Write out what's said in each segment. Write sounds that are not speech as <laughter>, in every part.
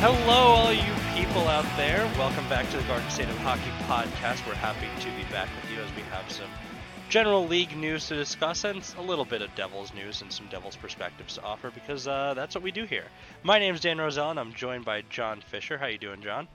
Hello, all you people out there. Welcome back to the Garden State of Hockey podcast. We're happy to be back with you as we have some general league news to discuss and a little bit of Devils news and some Devils perspectives to offer because uh, that's what we do here. My name is Dan Rosell and I'm joined by John Fisher. How are you doing, John?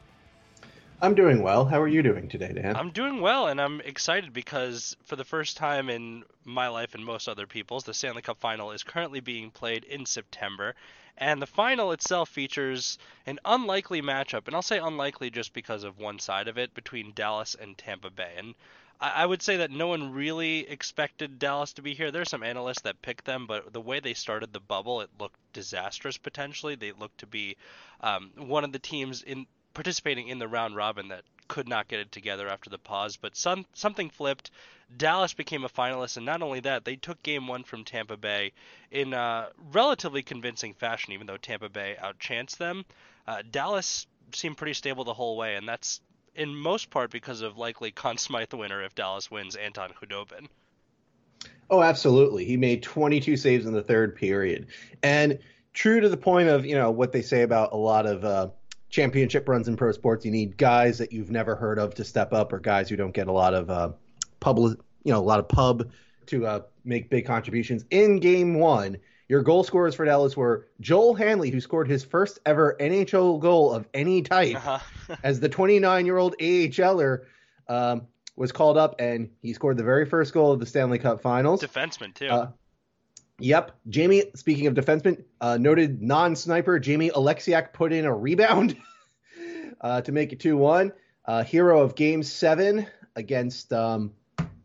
I'm doing well. How are you doing today, Dan? I'm doing well, and I'm excited because for the first time in my life and most other people's, the Stanley Cup Final is currently being played in September, and the final itself features an unlikely matchup, and I'll say unlikely just because of one side of it between Dallas and Tampa Bay. And I, would say that no one really expected Dallas to be here. There's some analysts that picked them, but the way they started the bubble, it looked disastrous potentially. They looked to be um, one of the teams in participating in the round robin that could not get it together after the pause, but some something flipped. Dallas became a finalist, and not only that, they took Game One from Tampa Bay in a relatively convincing fashion, even though Tampa Bay outchanced them. Uh, Dallas seemed pretty stable the whole way, and that's in most part because of likely Conn Smythe winner if Dallas wins, Anton Khudobin. Oh, absolutely. He made 22 saves in the third period, and true to the point of you know what they say about a lot of. Uh, championship runs in pro sports, you need guys that you've never heard of to step up, or guys who don't get a lot of uh, public, you know, a lot of pub to uh, make big contributions. In game one, your goal scorers for Dallas were Joel Hanley, who scored his first ever NHL goal of any type, uh-huh. <laughs> as the 29 year old AHLer. Um, was called up and he scored the very first goal of the Stanley Cup Finals. Defenseman too. Uh, Yep. Jamie, speaking of defenseman, uh, noted non sniper Jamie Oleksiak put in a rebound <laughs> uh, to make it 2 1. Uh, hero of game seven against um,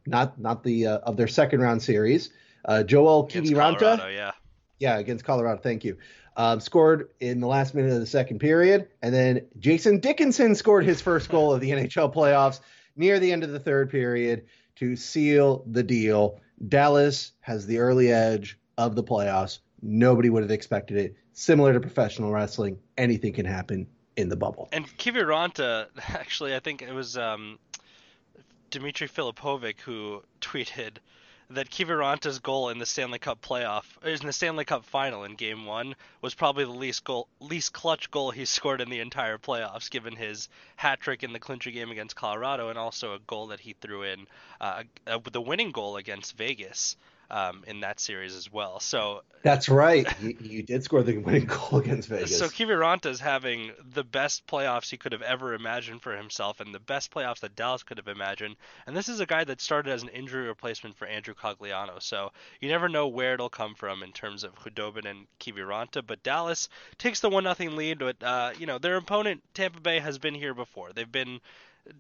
not not the uh, of their second round series. Uh, Joel Kiviranta. Yeah. Yeah, against Colorado. Thank you. Um, scored in the last minute of the second period. And then Jason Dickinson scored his first goal of the <laughs> NHL playoffs near the end of the third period to seal the deal. Dallas has the early edge of the playoffs. Nobody would have expected it. Similar to professional wrestling, anything can happen in the bubble. And Kiviranta, <laughs> actually, I think it was um, Dimitri Filipovic who tweeted that Kiviranta's goal in the Stanley Cup playoff, in the Stanley Cup final in Game One, was probably the least goal, least clutch goal he <laughs> scored in the entire playoffs, given his hat trick in the clincher game against Colorado, and also a goal that he threw in, uh, the winning goal against Vegas um, in that series as well. So that's right. you, you, did score the winning goal against Vegas. So Kiviranta is having the best playoffs he could have ever imagined for himself, and the best playoffs that Dallas could have imagined. And this is a guy that started as an injury replacement for Andrew Cogliano. So you never know where it'll come from in terms of Khudobin and Kiviranta. But Dallas takes the one nothing lead. But uh, you know their opponent Tampa Bay has been here before. They've been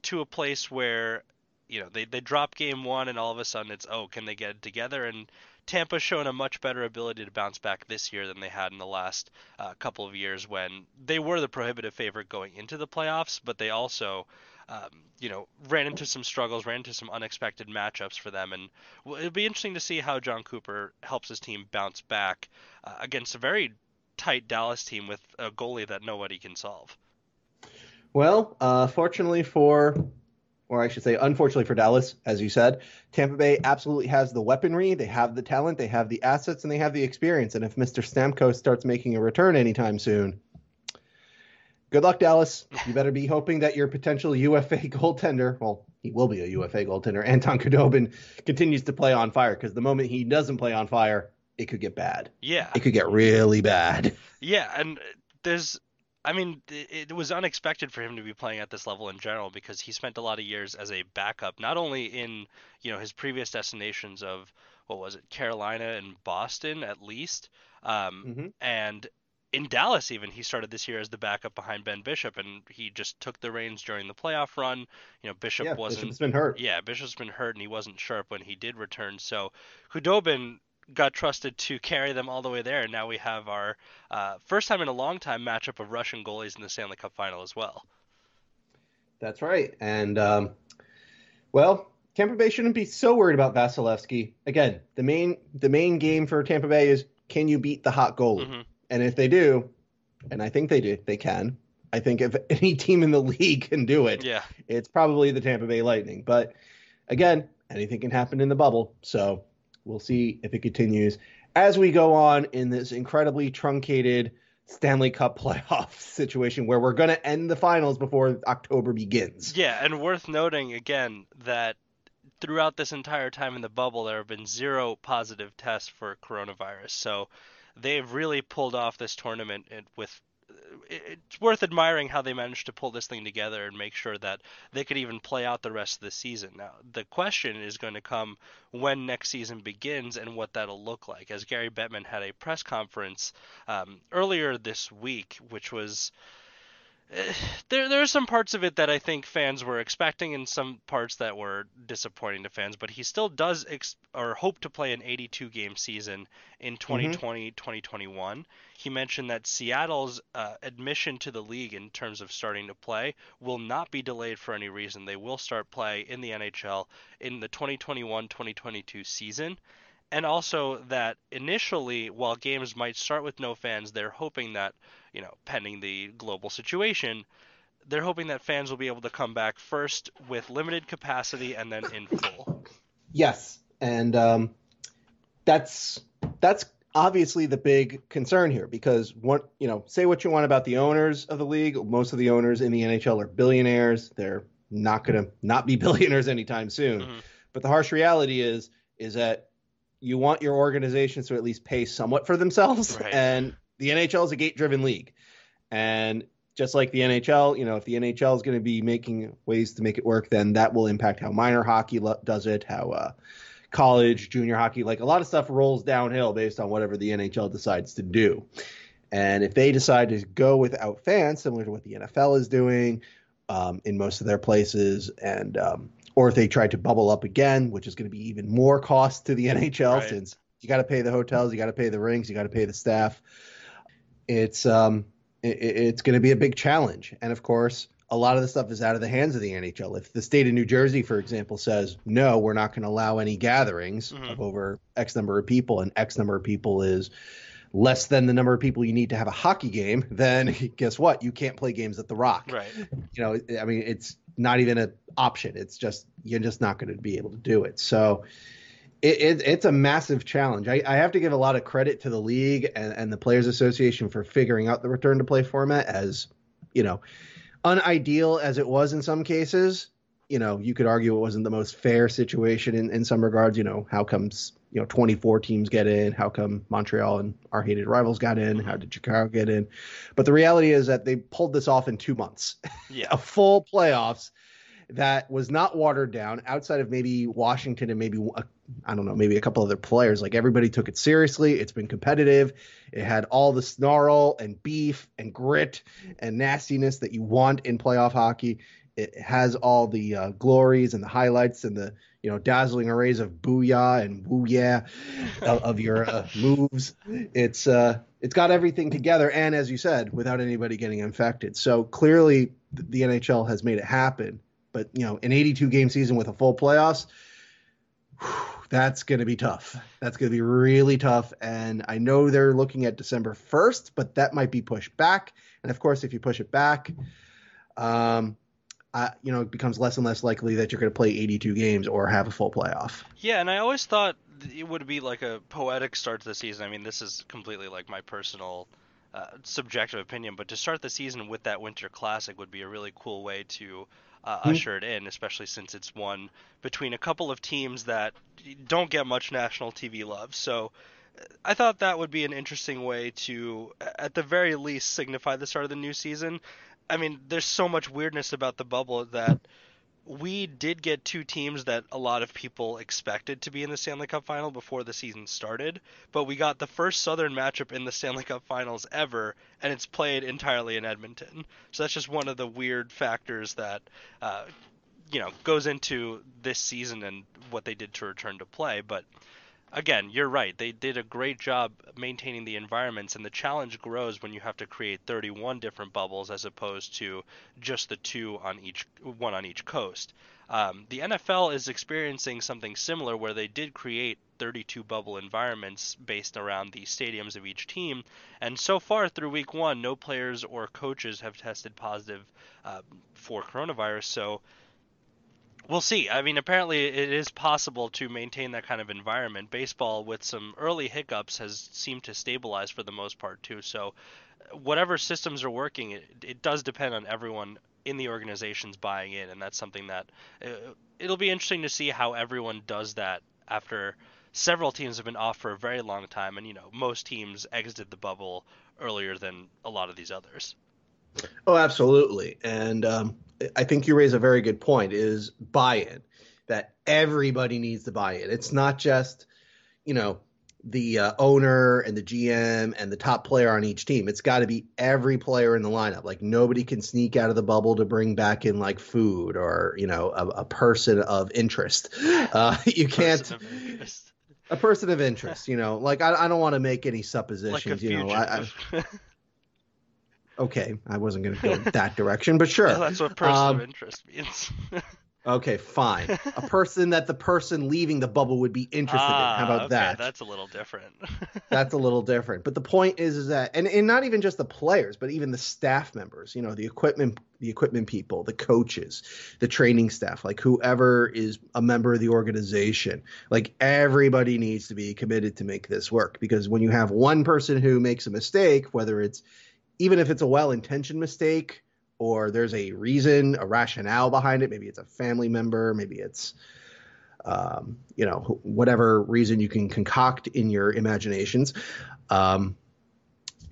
to a place where you know they they drop game one and all of a sudden it's oh can they get it together and Tampa's shown a much better ability to bounce back this year than they had in the last uh, couple of years when they were the prohibitive favorite going into the playoffs, but they also, um, you know, ran into some struggles, ran into some unexpected matchups for them, and it'll be interesting to see how Jon Cooper helps his team bounce back uh, against a very tight Dallas team with a goalie that nobody can solve. Well, uh, fortunately for or I should say, unfortunately for Dallas, as you said, Tampa Bay absolutely has the weaponry, they have the talent, they have the assets, and they have the experience. And if Mr. Stamkos starts making a return anytime soon, good luck, Dallas. You better be hoping that your potential UFA <laughs> goaltender, well, he will be a UFA goaltender, Anton Khudobin, continues to play on fire. Because the moment he doesn't play on fire, it could get bad. Yeah, it could get really bad. Yeah, and there's I mean, it, was unexpected for him to be playing at this level in general because he spent a lot of years as a backup, not only in you know his previous destinations of what was it, Carolina and Boston at least, um, mm-hmm. and in Dallas even he started this year as the backup behind Ben Bishop, and he just took the reins during the playoff run. You know, Bishop yeah, wasn't. Bishop's been hurt. Yeah, Bishop's been hurt, and he wasn't sharp when he did return. So Khudobin got trusted to carry them all the way there, and now we have our uh, first time in a long time matchup of Russian goalies in the Stanley Cup final as well. That's right, and um, well, Tampa Bay shouldn't be so worried about Vasilevskiy. Again, the main the main game for Tampa Bay is can you beat the hot goalie, mm-hmm. and if they do, and I think they do, they can. I think if <laughs> any team in the league can do it, yeah, it's probably the Tampa Bay Lightning. But again, anything can happen in the bubble, so We'll see if it continues as we go on in this incredibly truncated Stanley Cup <laughs> playoff situation where we're going to end the finals before October begins. Yeah, and worth noting again that throughout this entire time in the bubble, there have been zero positive tests for coronavirus. So they've really pulled off this tournament with it's worth admiring how they managed to pull this thing together and make sure that they could even play out the rest of the season. Now, the question is going to come when next season begins and what that'll look like. As Gary Bettman had a press conference um, earlier this week, which was <sighs> there there are some parts of it that I think fans were expecting and some parts that were disappointing to fans, but he still does ex- or hope to play an 82 game season in 2020 mm-hmm. 2021. He mentioned that Seattle's uh, admission to the league in terms of starting to play will not be delayed for any reason. They will start play in the NHL in the 2021-2022 season and also that initially, while games might start with no fans, they're hoping that, you know, pending the global situation, they're hoping that fans will be able to come back first with limited capacity and then in full. Yes, and um, that's that's obviously the big concern here because what you know, say what you want about the owners of the league, most of the owners in the NHL are billionaires. They're not going to not be <laughs> billionaires anytime soon. Mm-hmm. But the harsh reality is is that you want your organizations to at least pay somewhat for themselves. Right. And the NHL is a gate driven league. And just like the NHL, you know, if the NHL is going to be making ways to make it work, then that will impact how minor hockey lo- does it, how uh, college, junior hockey, like a lot of stuff rolls downhill based on whatever the NHL decides to do. And if they decide to go without fans, similar to what the NFL is doing um, in most of their places, and um, or if they tried to bubble up again, which is going to be even more cost to the <laughs> NHL right. since you got to pay the hotels, you got to pay the rings, you got to pay the staff. It's um, it, it's going to be a big challenge, and of course, a lot of the stuff is out of the hands of the NHL. If the state of New Jersey, for example, says no, we're not going to allow any gatherings mm-hmm. of over X number of people, and X number of people is less than the number of people you need to have a hockey game, <laughs> then guess what? You can't play games at the Rock. Right. You know, I mean, it's not even an option. It's just you're just not going to be able to do it. So it, it, it's a massive challenge. I, I, have to give a lot of credit to the league and, and the Players Association for figuring out the return to play format as you know unideal as it was in some cases. You know, you could argue it wasn't the most fair situation in, in some regards. You know, how comes you know 24 teams get in? How come Montreal and our hated rivals got in? How did Chicago get in? But the reality is that they pulled this off in two months. <laughs> Yeah, a full playoffs that was not watered down outside of maybe Washington and maybe uh, I don't know maybe a couple other players like everybody took it seriously it's been competitive it had all the snarl and beef and grit and nastiness that you want in playoff hockey it has all the uh, glories and the highlights and the you know dazzling arrays of booyah and woo yeah <laughs> of, of your uh, moves. It's uh it's got everything together, and as you said, without anybody getting infected. So clearly, the NHL has made it happen. But you know, an 82 game season with a full playoffs. Whew, that's going to be tough. That's going to be really tough. And I know they're looking at December 1st, but that might be pushed back. And of course, if you push it back, um, uh, you know, it becomes less and less likely that you're going to play 82 games or have a full playoff. Yeah, and I always thought it would be like a poetic start to the season. I mean, this is completely like my personal uh, subjective opinion, but to start the season with that Winter Classic would be a really cool way to uh, mm-hmm. usher it in, especially since it's one between a couple of teams that don't get much national TV love. So I thought that would be an interesting way to, at the very least, signify the start of the new season. I mean, there's so much weirdness about the bubble that we did get two teams that a lot of people expected to be in the Stanley Cup final before the season started, but we got the first Southern matchup in the Stanley Cup finals ever, and it's played entirely in Edmonton. So that's just one of the weird factors that, uh, you know, goes into this season and what they did to return to play. But again, you're right. They did a great job maintaining the environments, and the challenge grows when you have to create 31 different bubbles as opposed to just the two on each one on each coast. Um, the NFL is experiencing something similar where they did create 32 bubble environments based around the stadiums of each team, and so far through week one, no players or coaches have tested positive uh, for coronavirus. So We'll see. I mean, apparently it is possible to maintain that kind of environment. Baseball, with some early hiccups, has seemed to stabilize for the most part too. So, whatever systems are working, it, it does depend on everyone in the organizations buying in, and that's something that uh, it'll be interesting to see how everyone does that after several teams have been off for a very long time, and you know most teams exited the bubble earlier than a lot of these others. Oh, absolutely. And um, I think you raise a very good point is buy-in that everybody needs to buy in. It's not just, you know, the uh, owner and the GM and the top player on each team. It's got to be every player in the lineup. Like nobody can sneak out of the bubble to bring back in like food or you know a, a person of interest. Uh, <laughs> you can't. Person a person of interest, you know, like I, I don't want to make any suppositions, like you know. I, I, <laughs> okay, I wasn't going to go <laughs> that direction, but sure. that's what person um, of interest means. <laughs> okay, fine. A person that the person leaving the bubble would be interested ah, in. How about okay, that? That's a little different. <laughs> that's a little different. But the point is, is that, and, and not even just the players, but even the staff members. You know, the equipment, the equipment people, the coaches, the training staff, like whoever is a member of the organization. Like everybody needs to be committed to make this work because when you have one person who makes a mistake, whether it's even if it's a well-intentioned mistake or there's a reason, a rationale behind it, maybe it's a family member, maybe it's um, you know whatever reason you can concoct in your imaginations. Um,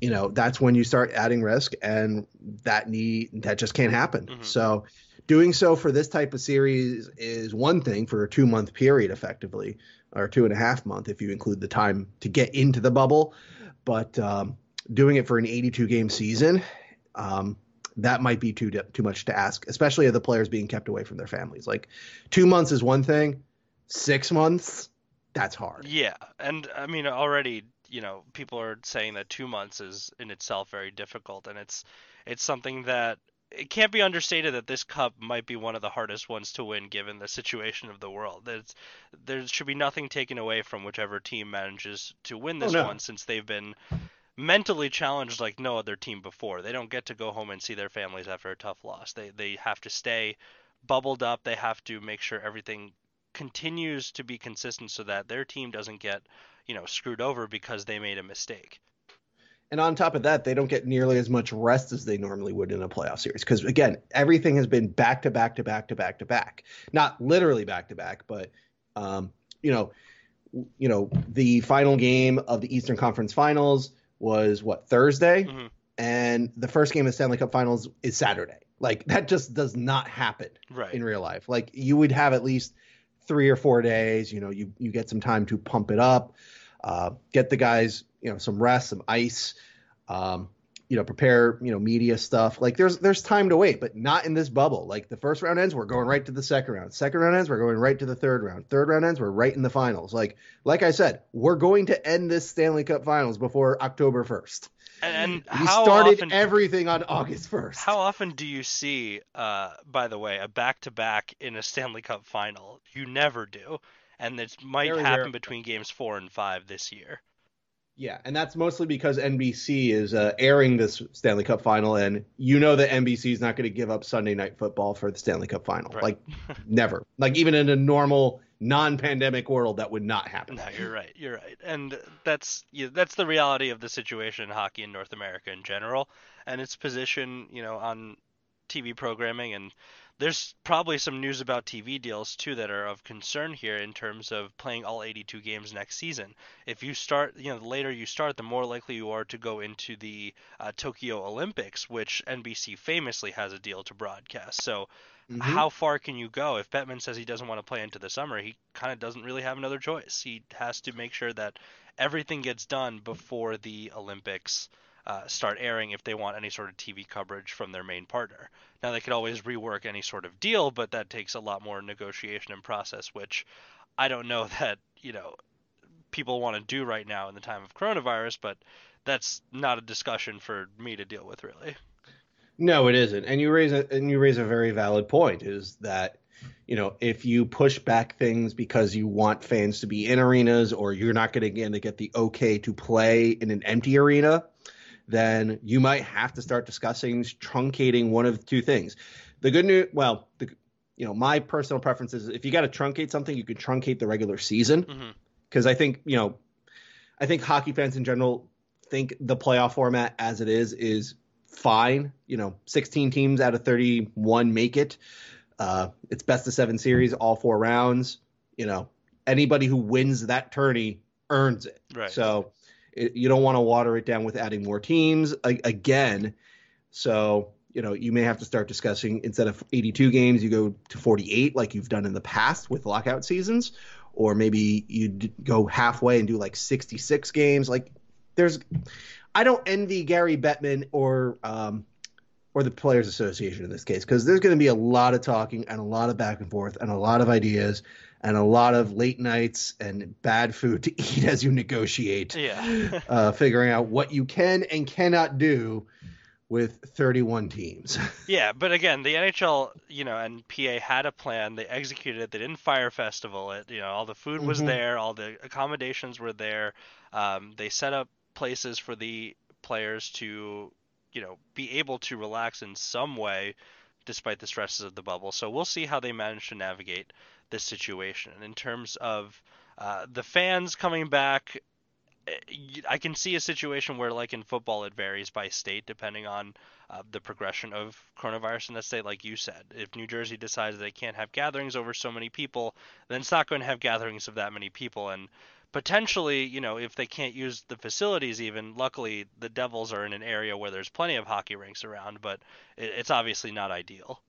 you know that's when you start adding risk, and that need that just can't happen. Mm-hmm. So doing so for this type of series is one thing for a two month period effectively or two and a half month if you include the time to get into the bubble but um, doing it for an 82 game season, um, that might be too too much to ask, especially of the players being kept away from their families. Like two months is one thing, six months, that's hard. Yeah, and I mean already, you know, people are saying that two months is in itself very difficult, and it's it's something that it can't be understated that this cup might be one of the hardest ones to win given the situation of the world. It's, there should be nothing taken away from whichever team manages to win this oh, no. one since they've been mentally challenged like no other team before. They don't get to go home and see their families after a tough loss. They they have to stay bubbled up. They have to make sure everything continues to be consistent so that their team doesn't get, you know, screwed over because they made a mistake. And on top of that, they don't get nearly as much rest as they normally would in a playoff series because again, everything has been back to back to back to back to back. Not literally back to back, but um, you know, you know, the final game of the Eastern Conference Finals was what Thursday, mm-hmm. and the first game of the Stanley Cup Finals is Saturday. Like that just does not happen right. in real life. Like you would have at least three or four days. You know, you you get some time to pump it up, uh, get the guys you know some rest, some ice. Um, you know, prepare, you know, media stuff. Like there's there's time to wait, but not in this bubble. Like the first round ends, we're going right to the second round. Second round ends, we're going right to the third round. Third round ends, we're right in the finals. Like like I said, we're going to end this Stanley Cup Finals before October 1st. And we started often, everything on August 1st. How often do you see, uh, by the way, a back to back in a Stanley Cup final? You never do, and it might Very happen rare. between games four and five this year. Yeah, and that's mostly because NBC is uh, airing this Stanley Cup final, and you know that NBC is not going to give up Sunday night football for the Stanley Cup final. Right. Like, <laughs> never. Like, even in a normal non-pandemic world, that would not happen. No, you're right. You're right, and that's yeah, that's the reality of the situation in hockey in North America in general, and its position, you know, on TV programming and there's probably some news about TV deals too that are of concern here in terms of playing all 82 games next season. If you start, you know, the later you start, the more likely you are to go into the uh, Tokyo Olympics, which NBC famously has a deal to broadcast. So, mm-hmm. how far can you go? If Bettman says he doesn't want to play into the summer, he kind of doesn't really have another choice. He has to make sure that everything gets done before the Olympics uh, start airing if they want any sort of TV coverage from their main partner. Now they could always rework any sort of deal, but that takes a lot more negotiation and process, which I don't know <laughs> that you know people want to do right now in the time of coronavirus. But that's not a discussion for me to deal with, really. No, it isn't. And you raise a and you raise a very valid point. Is that you know, if you push back things because you want fans to be in arenas or you're not going to get the okay to play in an empty arena, then you might have to start discussing truncating one of two things. The good news, well, the, you know, my personal preference is if you got to truncate something, you could truncate the regular season because I think you know, I think hockey fans in general think the playoff format as it is is fine. You know, 16 teams out of 31 make it. Uh, it's best of seven series, all four rounds. You know, anybody who wins that tourney earns it. Right. So it, you don't want to water it down with adding more teams again. So you know you may have to start discussing instead of 82 games, you go to 48 like you've done in the past with lockout seasons, or maybe you go halfway and do like 66 games. Like there's, I don't envy Gary Bettman or um, or the Players Association in this case because there's going to be a lot of talking and a lot of back and forth and a lot of ideas and a lot of late nights and bad food to <laughs> eat as you negotiate, Yeah. <laughs> uh, figuring out what you can and cannot do with 31 teams. <laughs> Yeah, but again, the NHL, you know, and PA had a plan. They executed it. They didn't Fyre Festival it. You know, all the food was Mhm. there, all the accommodations were there. Um, they set up places for the players to, you know, be able to relax in some way, despite the stresses of the bubble. So we'll see how they manage to navigate this situation. In terms of uh, the fans coming back, I can see a situation where, like in football, it varies by state depending on uh, the progression of coronavirus in that state. Like you said, if New Jersey decides that they can't have gatherings over so many people, then it's not going to have gatherings of that many people. And potentially, you know, if they can't use the facilities, even luckily the Devils are in an area where there's plenty of hockey rinks around, but it, it's obviously not ideal.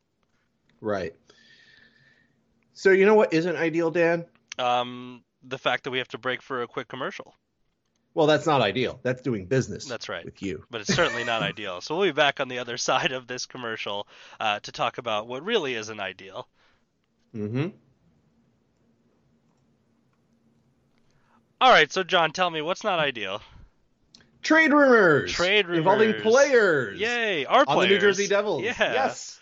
right. So you know what isn't ideal, Dan? Um, the fact that we have to break for a quick commercial. Well, that's not ideal. That's doing business. That's right. with you. but it's certainly not <laughs> ideal. So we'll be back on the other <laughs> side of this commercial uh, to talk about what really isn't ideal. Mm-hmm. All right, so John, tell me what's not ideal. Trade rumors. Trade rumors involving players. Yay, our on players. the New Jersey Devils. Yeah. Yes.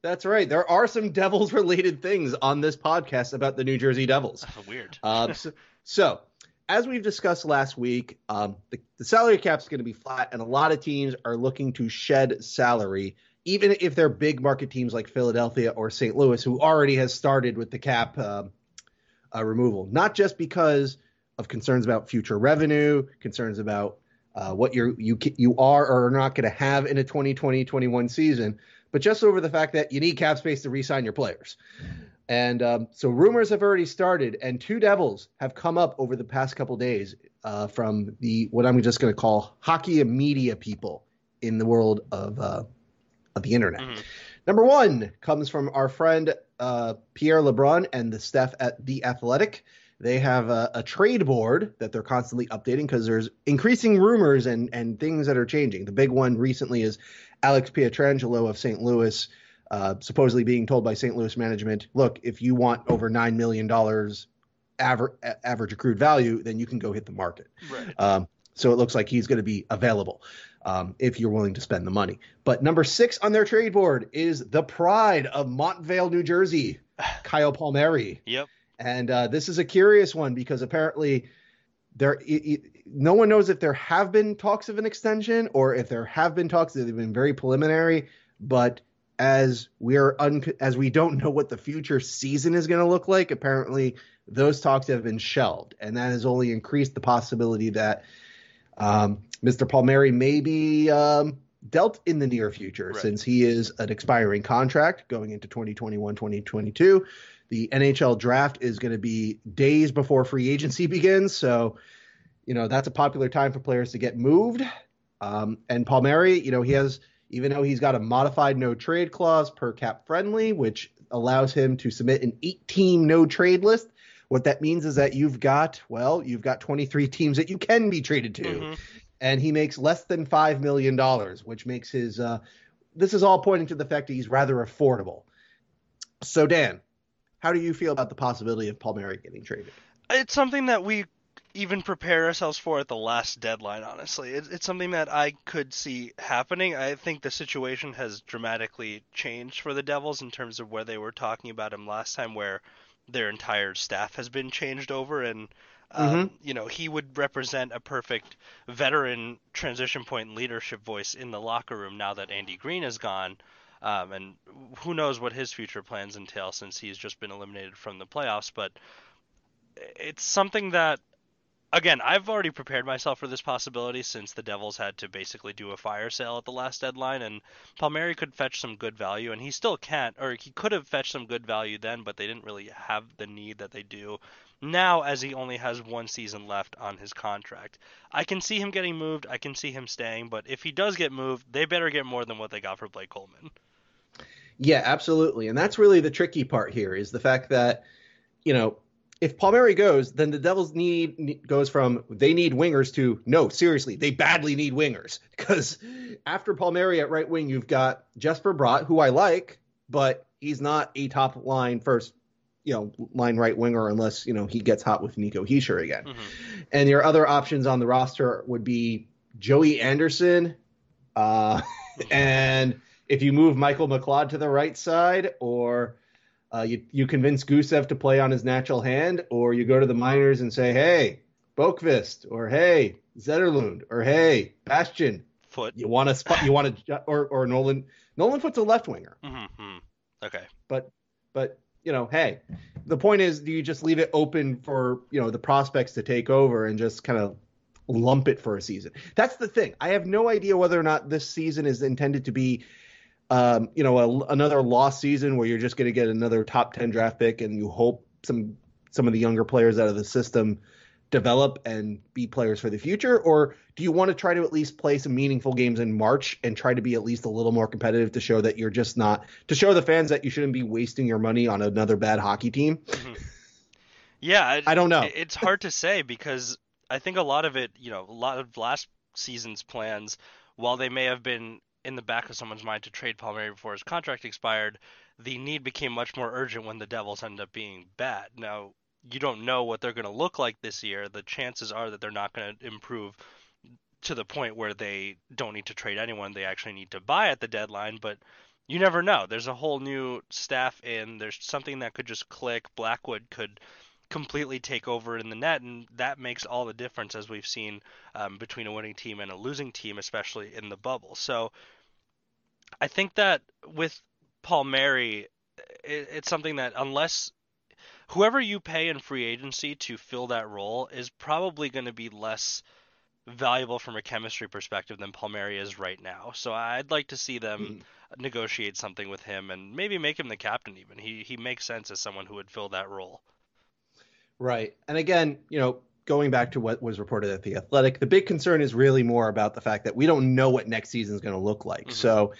That's right. There are some Devils related things on this podcast about the New Jersey Devils. <laughs> Weird. Um, so, so, as we've discussed last week, um, the, the salary cap is going to be flat, and a lot of teams are looking to shed salary, even if they're big market teams like Philadelphia or St. Louis, who already has started with the cap um, uh, removal. Not just because of concerns about future revenue, concerns about uh, what you're you you are or are not going to have in a 2020-21 season, but just over the fact that you need cap space to re-sign your players. And um, so rumors have already started, and two Devils have come up over the past couple days uh, from the what I'm just going to call hockey and media people in the world of uh, of the internet. Mhm. Number one comes from our friend uh, Pierre LeBrun and the staff at the Athletic. They have a, a trade board that they're constantly updating because there's increasing rumors and and things that are changing. The big one recently is Alex Pietrangelo of St. Louis uh, supposedly being told by St. Louis management, look, if you want over nine million dollars aver- average accrued value, then you can go hit the market. Right. Um, so it looks like he's going to be available um, if you're willing to spend the money. But number six on their trade board is the pride of Montvale, New Jersey, <sighs> Kyle Palmieri. Yep. And uh, this is a curious one because apparently there, i i no one knows if there have been talks of an extension or if there have been talks. They've been very preliminary, but as we're un- as we don't know what the future season is going to look like, apparently those talks have been shelved, and that has only increased the possibility that um, Mr. Palmieri may be um, dealt in the near future Right. since he is an expiring contract going into 2021 2022. The NHL draft is going to be days before free agency begins. So, you know, that's a popular time for players to get moved. Um, and Palmieri, you know, he has, even though he's got a modified no trade clause per CapFriendly, which allows him to submit an 18 no trade list. What that means is that you've got, well, you've got 23 teams that you can be traded to Mhm. and he makes less than five million dollars, which makes his. Uh, this is all pointing to the fact that he's rather affordable. So Dan, how do you feel about the possibility of Palmieri getting traded? It's something that we even prepare ourselves for at the last deadline, honestly. It's, it's something that I could see happening. I think the situation has dramatically changed for the Devils in terms of where they were talking about him last time, where their entire staff has been changed over and um, you know he would represent a perfect veteran transition point leadership voice in the locker room now that Andy Greene is gone Um, and who knows what his future plans entail since he's just been eliminated from the playoffs. But it's something that again, I've already prepared myself for this possibility since the Devils had to basically do a fire sale at the last deadline, and Palmieri could fetch some good value, and he still can't, or he could have fetched some good value then, but they didn't really have the need that they do now as he only has one season left on his contract. I can see him getting moved, I can see him staying, but if he does get moved, they better get more than what they got for Blake Coleman. Yeah, absolutely. And that's really the tricky part here is the fact that, you know, if Palmieri goes, then the Devils need goes from they need wingers to no, seriously, they badly need wingers <laughs> because after Palmieri at right wing, you've got Jesper Bratt, who I like, but he's not a top line first, you know, line right winger unless you know he gets hot with Nico Hischier again. Mm-hmm. And your other options on the roster would be Joey Anderson, uh, <laughs> and if you move Michael McLeod to the right side or uh, you you convince Gusev to play on his natural hand, or you go to the minors and say, "Hey, Boqvist," or "Hey, Zetterlund," or "Hey, Bastian." Foot. You want to spot? You want to or or Nolan? Nolan Foot's a left winger. Mm-hmm. Okay. But but you know, hey, the point is, do you just leave it open for you know the prospects to take over and just kind of lump it for a season? That's the thing. I have no idea whether or not this season is intended to be um, you know, a, another lost season where you're just going to get another top 10 draft pick and you hope some some of the younger players out of the system develop and be players for the future or do you want to try to at least play some meaningful games in March and try to be at least a little more competitive to show that you're just not to show the fans that you shouldn't be wasting your money on another bad hockey team? Mm-hmm. Yeah, it, I don't know. It's hard to say because I think a lot of it, you know, a lot of last season's plans while they may have been in the back of someone's mind to trade Palmieri before his contract expired, the need became much more urgent when the Devils ended up being bad. Now, you don't know what they're going to look like this year. The chances are that they're not going to improve to the point where they don't need to trade anyone. They actually need to buy at the deadline, but you never know. There's a whole new staff in. There's something that could just click. Blackwood could completely take over in the net, and that makes all the difference as we've seen um, between a winning team and a losing team, especially in the bubble. So I think that with Palmieri, it, it's something that unless whoever you pay in free agency to fill that role is probably going to be less valuable from a chemistry perspective than Palmieri is right now. So I'd like to see them mm. negotiate something with him and maybe make him the captain even. He he makes sense as someone who would fill that role. Right. And again, you know, going back to what was reported at the Athletic, the big concern is really more about the fact that we don't know what next season is going to look like. Mm-hmm. So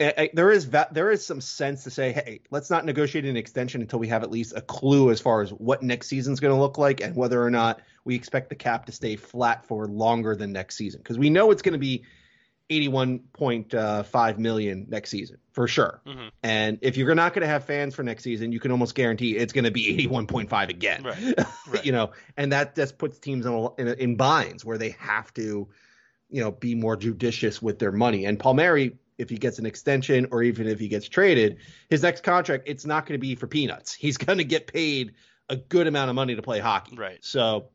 there is va- there is some sense to say, hey, let's not negotiate an extension until we have at least a clue as far as what next season's going to look like and whether or not we expect the cap to stay flat for longer than next season because we know it's going to be 81.5 million next season for sure. Mm-hmm. And if you're not going to have fans for next season, you can almost guarantee it's going to be 81.5 again. Right. <laughs> Right. you know, and that just puts teams in, in, in binds where they have to, you know, be more judicious with their money. And Palmieri if he gets an extension or even if he gets traded, his next contract, it's not going to be for peanuts. He's <laughs> going to get paid a good amount of money to play hockey. Right. So,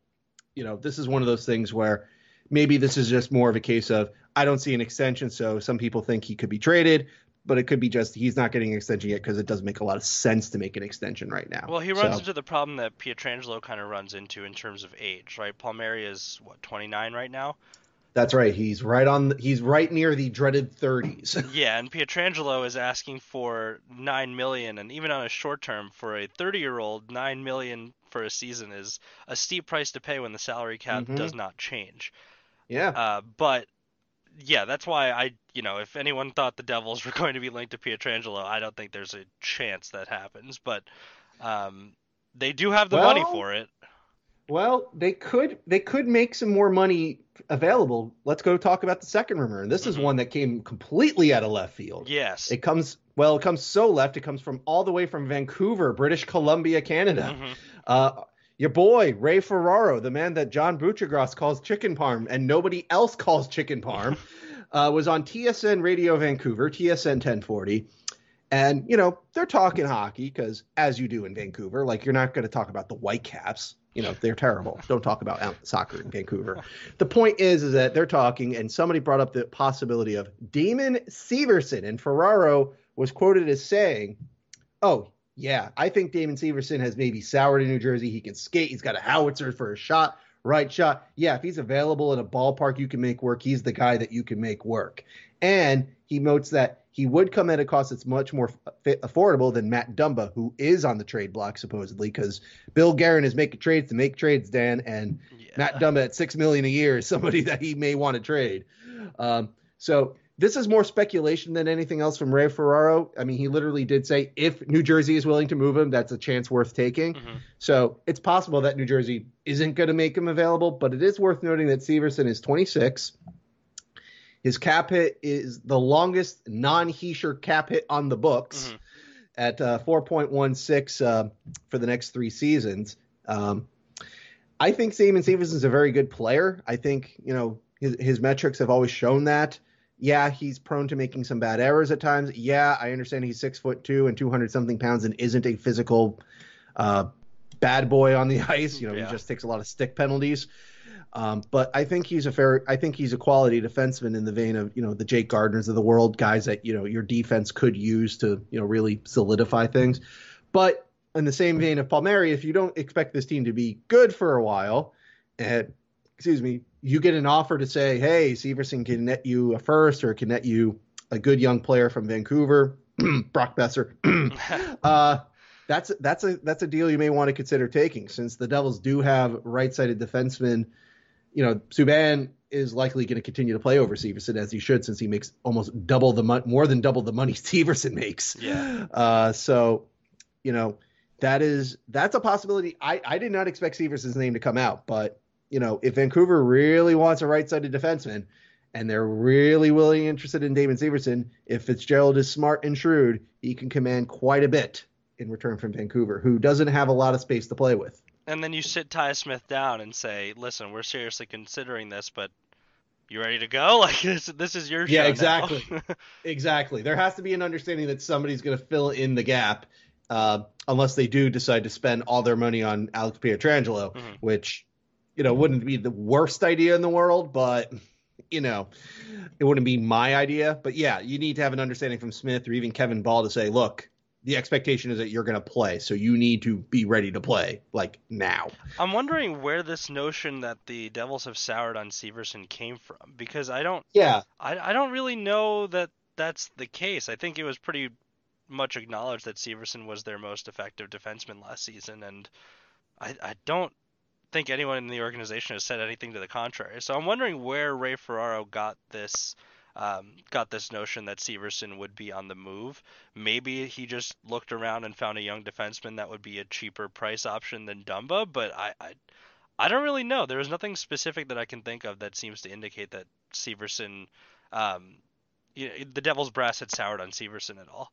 you know, this is one of those things where maybe this is just more of a case of I don't see an extension, so some people think he could be traded, but it could be just he's not getting an extension yet because it doesn't make a lot of sense to make an extension right now. Well, he runs so. into the problem that Pietrangelo kind of runs into in terms of age, right? Palmieri is what 29 right now. That's right. He's right on. The, he's right near the dreaded 30s. <laughs> yeah, and Pietrangelo is asking for nine million, and even on a short term for a 30-year-old, nine million for a season is a steep price to pay when the salary cap mm-hmm. does not change. Yeah. Uh, but yeah, that's why I, you know, if anyone thought the Devils <laughs> were going to be linked to Pietrangelo, I don't think there's a chance that happens. But um, they do have the well, money for it. Well, they could they could make some more money available. Let's go talk about the second rumor, and this mm-hmm. is one that came completely out of left field. Yes, it comes well. It comes so left. It comes from all the way from Vancouver, British Columbia, Canada. Mm-hmm. Uh, your boy Ray Ferraro, the man that John Buccigross calls chicken parm and nobody else calls chicken parm, <laughs> uh, was on TSN Radio Vancouver, TSN 1040. And, you know, they're talking hockey because, as you do in Vancouver, like you're not going to talk about the Whitecaps You know, they're terrible. Don't talk about soccer in Vancouver. The point is, is that they're talking, and somebody brought up the possibility of Damon Severson, and Ferraro was quoted as saying, "Oh, yeah, I think Damon Severson has maybe soured in New Jersey. He can skate. He's got a howitzer for a shot, right shot. Yeah, if he's available in a ballpark you can make work, he's the guy that you can make work. And he notes that he would come at a cost that's much more affordable than Matt Dumba, who is on the trade block supposedly, because Bill Guerin is making trades to make trades, Dan, and yeah. Matt Dumba at six million a year is somebody that he may want to trade. Um, so this is more speculation than anything else from Ray Ferraro. I mean, he literally did say if New Jersey is willing to move him, that's a chance worth taking. Mm-hmm. So it's possible that New Jersey isn't going to make him available, but it is worth noting that Severson is 26. His cap hit is the longest non-Hischier cap hit on the books mm-hmm. at uh, 4.16 uh, for the next three seasons. Um, I think Damon Severson is a very good player. I think you know his, his metrics have always shown that yeah, he's prone to making some bad errors at times. Yeah, I understand he's six foot two and two hundred something pounds and isn't a physical uh, bad boy on the <laughs> ice. You know, yeah. he just takes a lot of stick penalties. Um, but I think he's a fair. I think he's a quality defenseman in the vein of you know the Jake Gardiners of the world, guys that you know your defense could use to you know really solidify things. But in the same vein of Palmieri, if you don't expect this team to be good for a while, and excuse me, you get an offer to say, hey, Severson can net you a first or can net you a good young player from Vancouver, <clears throat> Brock Boeser. <clears throat> uh, that's that's a that's a deal you may want to consider taking since the Devils do have right-sided defensemen. You know, Subban is likely going to continue to play over Severson as he should since he makes almost double the mo- more than double the money <laughs> Severson makes. Yeah. Uh, so, you know, that is that's a possibility. I I did not expect Severson's name to come out, but you know, if Vancouver really wants a right-sided defenseman and they're really willing interested in Damon Severson, if Fitzgerald is smart and shrewd, he can command quite a bit in return from Vancouver, who doesn't have a lot of space to play with. And then you sit Ty Smith down and say, "Listen, we're seriously considering this, but you ready to go? <laughs> Like this, this is your yeah, exactly, <laughs> exactly. There has to be an understanding that somebody's going to fill in the gap, uh, unless they do decide to spend all their money on Alex Pietrangelo, mm-hmm. which you know, wouldn't be the worst idea in the world, but you know, it wouldn't be my idea. But yeah, you need to have an understanding from Smith or even Kevin Bahl to say, look, the expectation is that you're going to play, so you need to be ready to play like now. I'm wondering where this notion that the Devils have soured on Severson came from because I don't. Yeah. I I don't really know that that's the case. I think it was pretty much acknowledged that Severson was their most effective defenseman last season, and I I don't think anyone in the organization has said anything to the contrary. So I'm wondering where Ray Ferraro got this um, got this notion that Severson would be on the move. Maybe he just looked around and found a young defenseman that would be a cheaper price option than Dumba, but I, I I don't really know. There is nothing specific that I can think of that seems to indicate that Severson, um, you know, the Devil's brass had soured on Severson at all.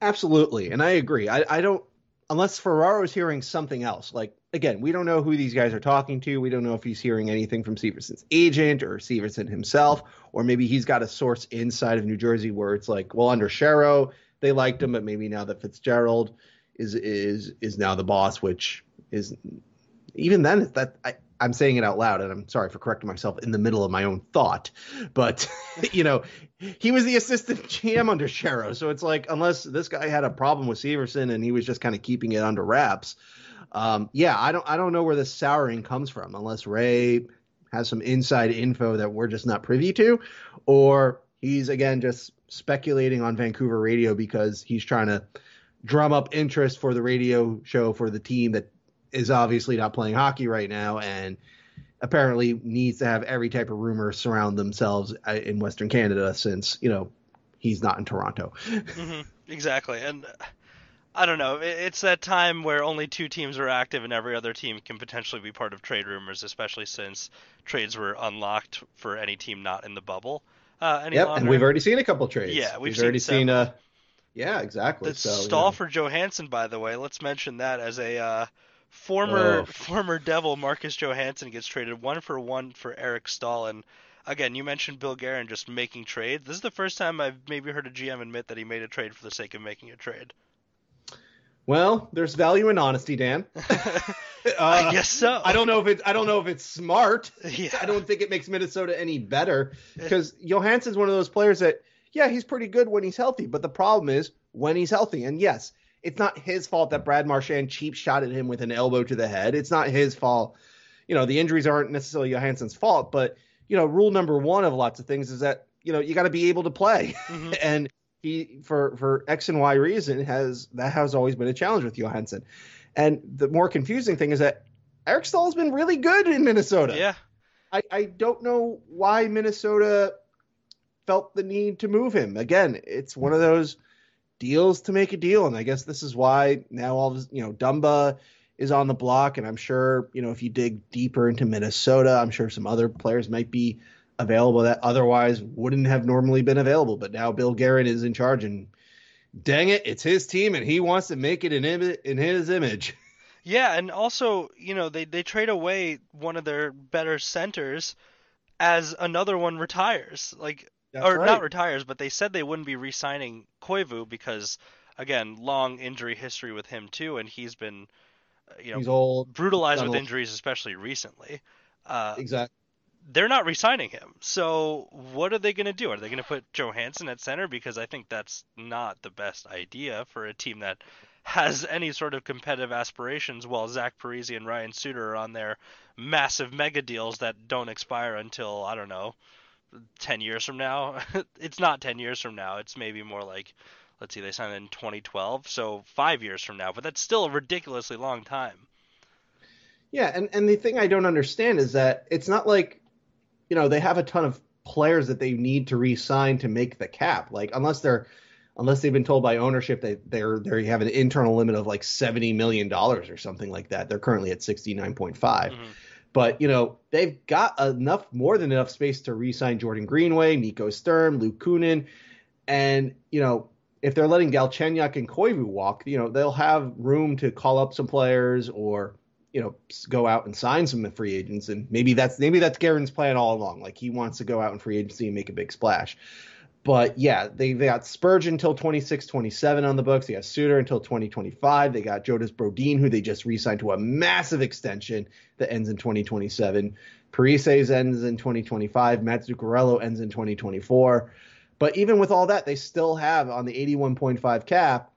Absolutely, and I agree. I, I don't unless Ferraro is hearing something else. Like again, we don't know who these guys are talking to. We don't know if he's hearing anything from Severson's agent or Severson himself, or maybe he's got a source inside of New Jersey where it's like, well, under Shero they liked him, but maybe now that Fitzgerald is is is now the boss, which is even then that I, I'm saying it out loud, and I'm sorry for correcting myself in the middle of my own thought. But <laughs> you know, he was the assistant <laughs> GM under Shero, so it's like unless this guy had a problem with Severson and he was just kind of keeping it under wraps, um, yeah, I don't I don't know where this souring comes from unless Ray has some inside info that we're just not privy to, or he's again just speculating on Vancouver radio because he's trying to drum up interest for the radio show for the team that is obviously not playing hockey right now and apparently needs to have every type of rumor surround themselves uh, in Western Canada since, you know, he's not in Toronto. <laughs> mm-hmm, exactly. And I don't know. It's that time where only two teams are active and every other team can potentially be part of trade rumors, especially since trades were unlocked for any team not in the bubble. Uh, yep, longer. and we've already seen a couple trades. Yeah, we've, we've seen already several. seen. Uh, yeah, exactly. The so, Staal yeah. for Johansson, by the way. Let's mention that as a uh, former oh. former Devil Marcus Johansson gets traded one for one for Eric Staal. And again, you mentioned Bill Guerin just making trades. This is the first time I've maybe heard a GM admit that he made a trade for the sake of making a trade. Well, there's value in honesty, Dan. <laughs> Uh, I guess so. I don't know if it's I don't know if it's smart. Yeah. I don't think it makes Minnesota any better because Johansson's one of those players that yeah he's pretty good when he's healthy, but the problem is when he's healthy. And yes, it's not his fault that Brad Marchand cheap shot at him with an elbow to the head. It's not his fault. You know the injuries aren't necessarily Johansson's fault, but you know rule number one of lots of things is that you know you got to be able to play, Mhm. <laughs> and he for for X and Y reason has that has always been a challenge with Johansson. And the more confusing thing is that Eric Staal's been really good in Minnesota. Yeah. I, I don't know why Minnesota felt the need to move him. Again, it's one of those deals to make a deal, and I guess this is why now all this, you know, Dumba is on the block, and I'm sure you know if you dig deeper into Minnesota, I'm sure some other players might be available that otherwise wouldn't have normally been available. But now Bill Guerin is in charge, and dang it, it's his team, and he wants to make it in Im- in his image. <laughs> Yeah, and also, you know, they they trade away one of their better centers as another one retires. Like or not retires, but they said they wouldn't be re-signing Koivu because again, long injury history with him too and he's been uh, you know, He's old. brutalized with a- injuries especially recently. Uh Exactly. they're not re-signing him. So what are they going to do? Are they going to put Johansson at center because I think that's not the best idea for a team that has any sort of competitive aspirations while Zach Parise and Ryan Suter are on their massive mega deals that don't expire until I don't know 10 years from now. <laughs> it's not 10 years from now. It's maybe more like let's see they signed in 2012, so 5 years from now, but that's still a ridiculously long time. Yeah, and and the thing I don't understand is that it's not like, you know, they have a ton of players that they need to re-sign to make the cap. Like unless they're unless they've been told by ownership that they're they have an internal limit of like seventy million dollars or something like that. They're currently at sixty nine point five. Mhm. But you know they've got enough, more than enough space to re-sign Jordan Greenway, Nico Sturm, Luke Kunin, and you know if they're letting Galchenyuk and Koivu walk, you know they'll have room to call up some players or you know go out and sign some free agents, and maybe that's maybe that's Guerin's plan all along. Like he wants to go out in free agency and make a big splash. But yeah, they, they got Spurgeon until 26, 27 on the books. They got Suter until 2025. They got Jonas Brodin, who they just re-signed to a massive extension that ends in 2027. Parise's ends in 2025. Matt Zuccarello ends in 2024. But even with all that, they still have on the 81.5 cap,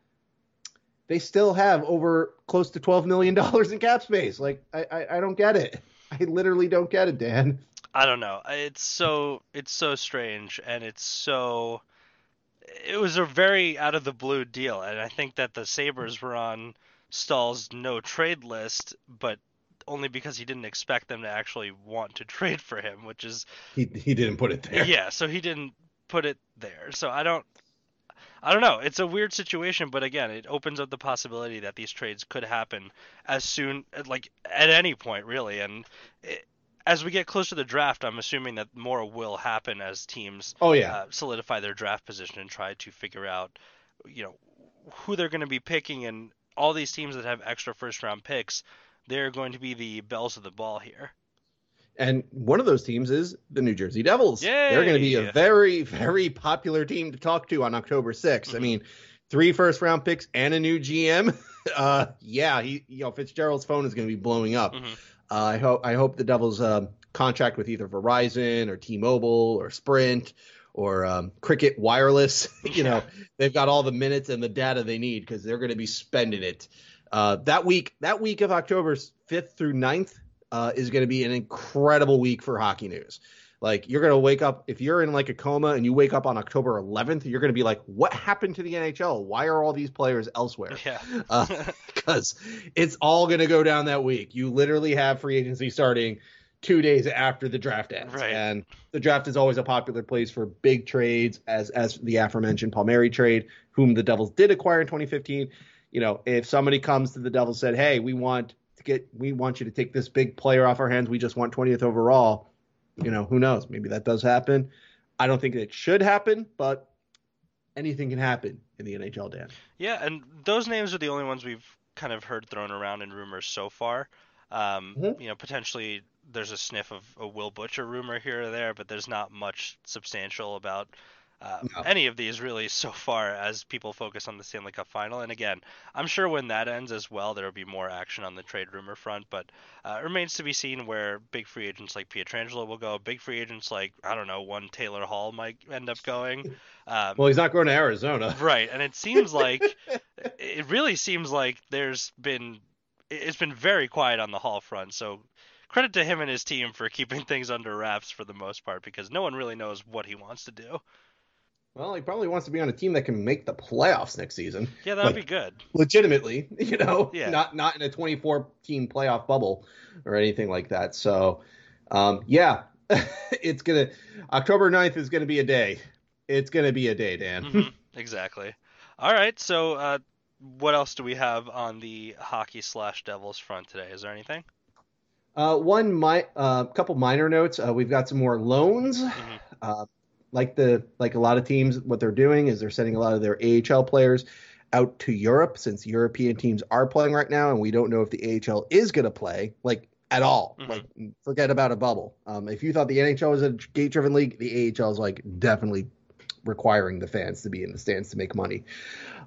they still have over close to 12 million dollars in cap space. Like I, I I don't get it. I literally don't get it, Dan. I don't know. It's so it's so strange and it's so it was a very out of the blue deal and I think that the Sabres were on Staal's no trade list, but only because he didn't expect them to actually want to <laughs> trade for him, which is He he didn't put it there. yeah, so he didn't put it there. So I don't I don't know. It's a weird situation, but again, it opens up the possibility that these trades could happen as soon like at any point really and it, as we get closer to the draft, I'm assuming that more will happen as teams Oh yeah. uh, solidify their draft position and try to figure out, you know, who they're going to be picking. And all these teams that have extra first round picks, they're going to be the bells of the ball here. And one of those teams is the New Jersey Devils. They're going to be a very, very popular team to talk to on October 6th. I Mhm. mean, three first round picks and a new GM. <laughs> Uh, yeah, he, you know, Fitzgerald's phone is going to be blowing up. Mhm. Uh, I hope, I hope the Devils um, contract with either Verizon or T-Mobile or Sprint or um, Cricket Wireless. <laughs> you know, <laughs> they've got all the minutes and the data they need because they're going to be spending it. Uh, that week, that week of October 5th through 9th uh, is going to be an incredible week for hockey news. Like you're going to wake up if you're in like a coma and you wake up on October 11th, you're going to be like, "What happened to the NHL? Why are all these players elsewhere?" Yeah. Uh, <laughs> because it's all going to go down that week. You literally have free agency starting two days after the draft ends, Right. and the draft is always a popular place for big trades, as as the aforementioned Palmieri trade, whom the Devils did acquire in 2015. You know, if somebody comes to the Devils said, "Hey, we want to get, we want you to take this big player off our hands. We just want 20th overall," you know, who knows? Maybe that does happen. I don't think it should happen, but anything can happen in the NHL, Dan. Yeah, and those names are the only ones we've kind of heard thrown around in rumors so far. Um, Mhm. You know, potentially there's a sniff of a Will Butcher rumor here or there, but there's not much substantial about uh, No. any of these really so far as people focus on the Stanley Cup final. And again, I'm sure when that ends as well, there will be more action on the trade rumor front. But uh, it remains to be seen where big free agents like Pietrangelo will go. Big free agents like I don't know, one Taylor Hall might end up going. Um, Well, he's not going to Arizona. Right, and it seems like <laughs> it really seems like there's been it's been very quiet on the Hall front. So credit to him and his team for keeping <laughs> things under wraps for the most part because no one really knows what he wants to do. Well, he probably wants to be on a team that can make the playoffs next season. Yeah, that would Like- be good. legitimately, <laughs> you know, Yeah. not not in a 24 team playoff bubble or anything like that. So, um, yeah, <laughs> it's gonna October 9th is gonna be a day. It's gonna be a day, Dan. Mhm, exactly. All right, so uh, what else do we have on the hockey slash Devils front today? Is there anything? Uh, one my uh, couple minor notes. Uh, we've got some more loans. Mhm. Like the like a lot of teams, what they're doing is they're sending a lot of their AHL players out to Europe since European teams are playing right now, and we don't know if the AHL is going to play like at all. Mhm. Like forget about a bubble. Um, if you thought the NHL was a gate-driven league, the AHL is like definitely requiring the fans to be in the stands to make money.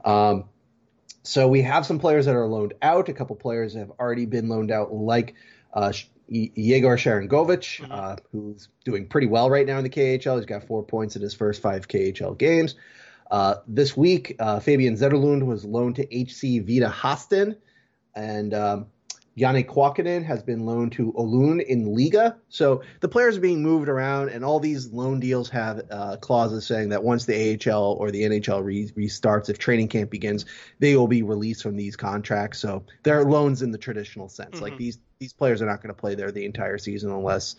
Um, so we have some players that are loaned out. A couple players have already been loaned out, like uh, Yegor Sharangovich, Mhm. uh, who's doing pretty well right now in the KHL. He's got four points in his first five KHL games. Uh, this week, uh, Fabian Zetterlund was loaned to HC Vita Hästen, and um, Janne Kuokkanen has been loaned to Olun in Liiga. So the players are being moved around, and all these loan deals have uh, clauses saying that once the AHL or the NHL re- restarts, if training camp begins, they will be released from these contracts. So they're loans in the traditional sense. Like Mhm. these these players are not going to play there the entire season unless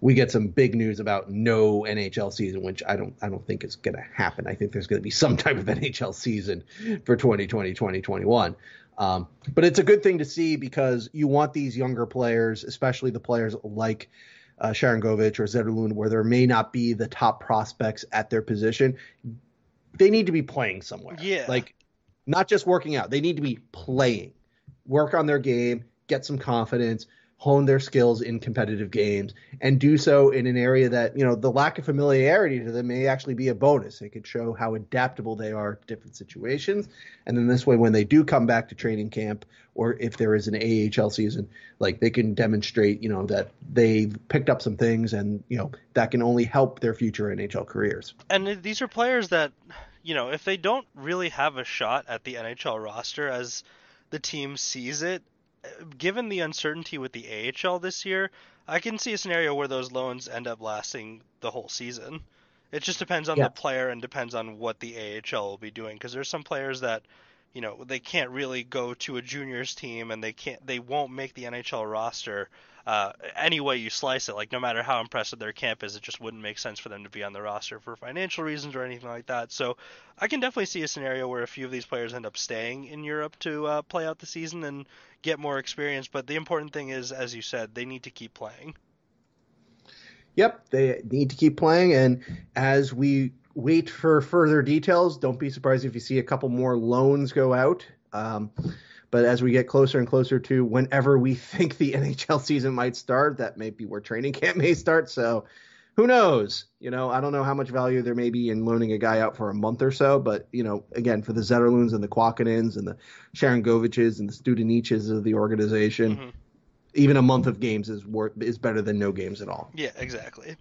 we get some big news about no NHL season, which I don't I don't think is going to happen. I think there's going to be some type of NHL season for 2020 2021. Um, but it's a good thing to see because you want these younger players, especially the players like uh, Sharangovich or Zetterlund, where there may not be the top prospects at their position. They need to be playing somewhere. Yeah. Like not just working out. They need to be playing, work on their game, get some confidence, hone their skills in competitive games, and do so in an area that, you know, the lack of familiarity to them may actually be a bonus. It could show how adaptable they are to different situations. And then this way, when they do come back to training camp, or if there is an AHL season, like they can demonstrate, you know, that they've picked up some things and, you know, that can only help their future NHL careers. And these are players that, you know, if they don't really have a shot at the NHL roster as the team sees it, given the uncertainty with the AHL this year, I can see a scenario where those loans end up lasting the whole season. It just depends on Yeah. the player and depends on what the AHL will be doing because there's some players that you know they can't really go to a juniors team and they can't they won't make the NHL roster uh, any way you slice it. Like no matter how impressive their camp is, it just wouldn't make sense for them to be on the roster for financial reasons or anything like that. So I can definitely see a scenario where a few of these players end up staying in Europe to uh, play out the season and get more experience. But the important thing is, as you said, they need to keep playing. Yep, they need to keep playing. And as we wait for further details, don't be surprised if you see a couple more loans go out. Um, but as we get closer and closer to whenever we <laughs> think the NHL season might start, that may be where training <laughs> camp may start. So who knows? You know, I don't know how much value there may be in loaning a guy out for a month or so. But, you know, again, for the Zetterlunds and the Kuokkanens and the Sharangoviches and the Studeniches of the organization, Mhm. even a month of games is worth is better than no games at all. Yeah, exactly.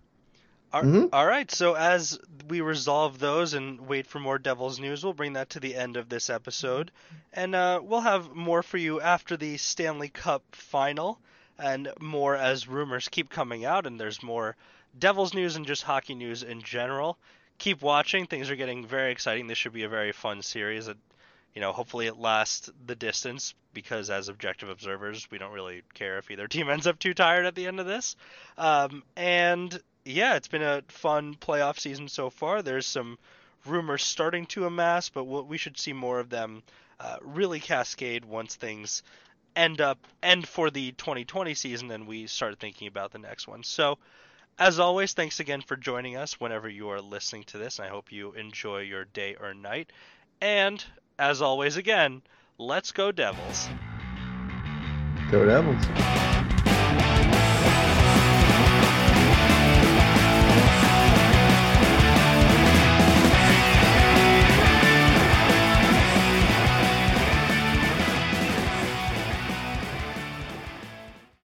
All, Mhm. all right, so as we resolve those and wait for more Devils news, we'll bring that to the end of this episode. And uh, we'll have more for you after the Stanley Cup final and more as rumors keep coming out and there's more Devils news and just hockey news in general. Keep watching. Things are getting very exciting. This should be a very fun series. It, you know, hopefully it lasts the distance because as objective observers, we don't really care if either <laughs> team ends up too tired at the end of this. Um, and yeah, it's been a fun playoff season so far. There's some rumors starting to amass, but we'll, we should see more of them uh, really cascade once things end up end for the 2020 season and we start thinking about the next one. So, as always, thanks again for joining us whenever you are listening to this. I hope you enjoy your day or night. And as always, again, let's go Devils. Go Devils.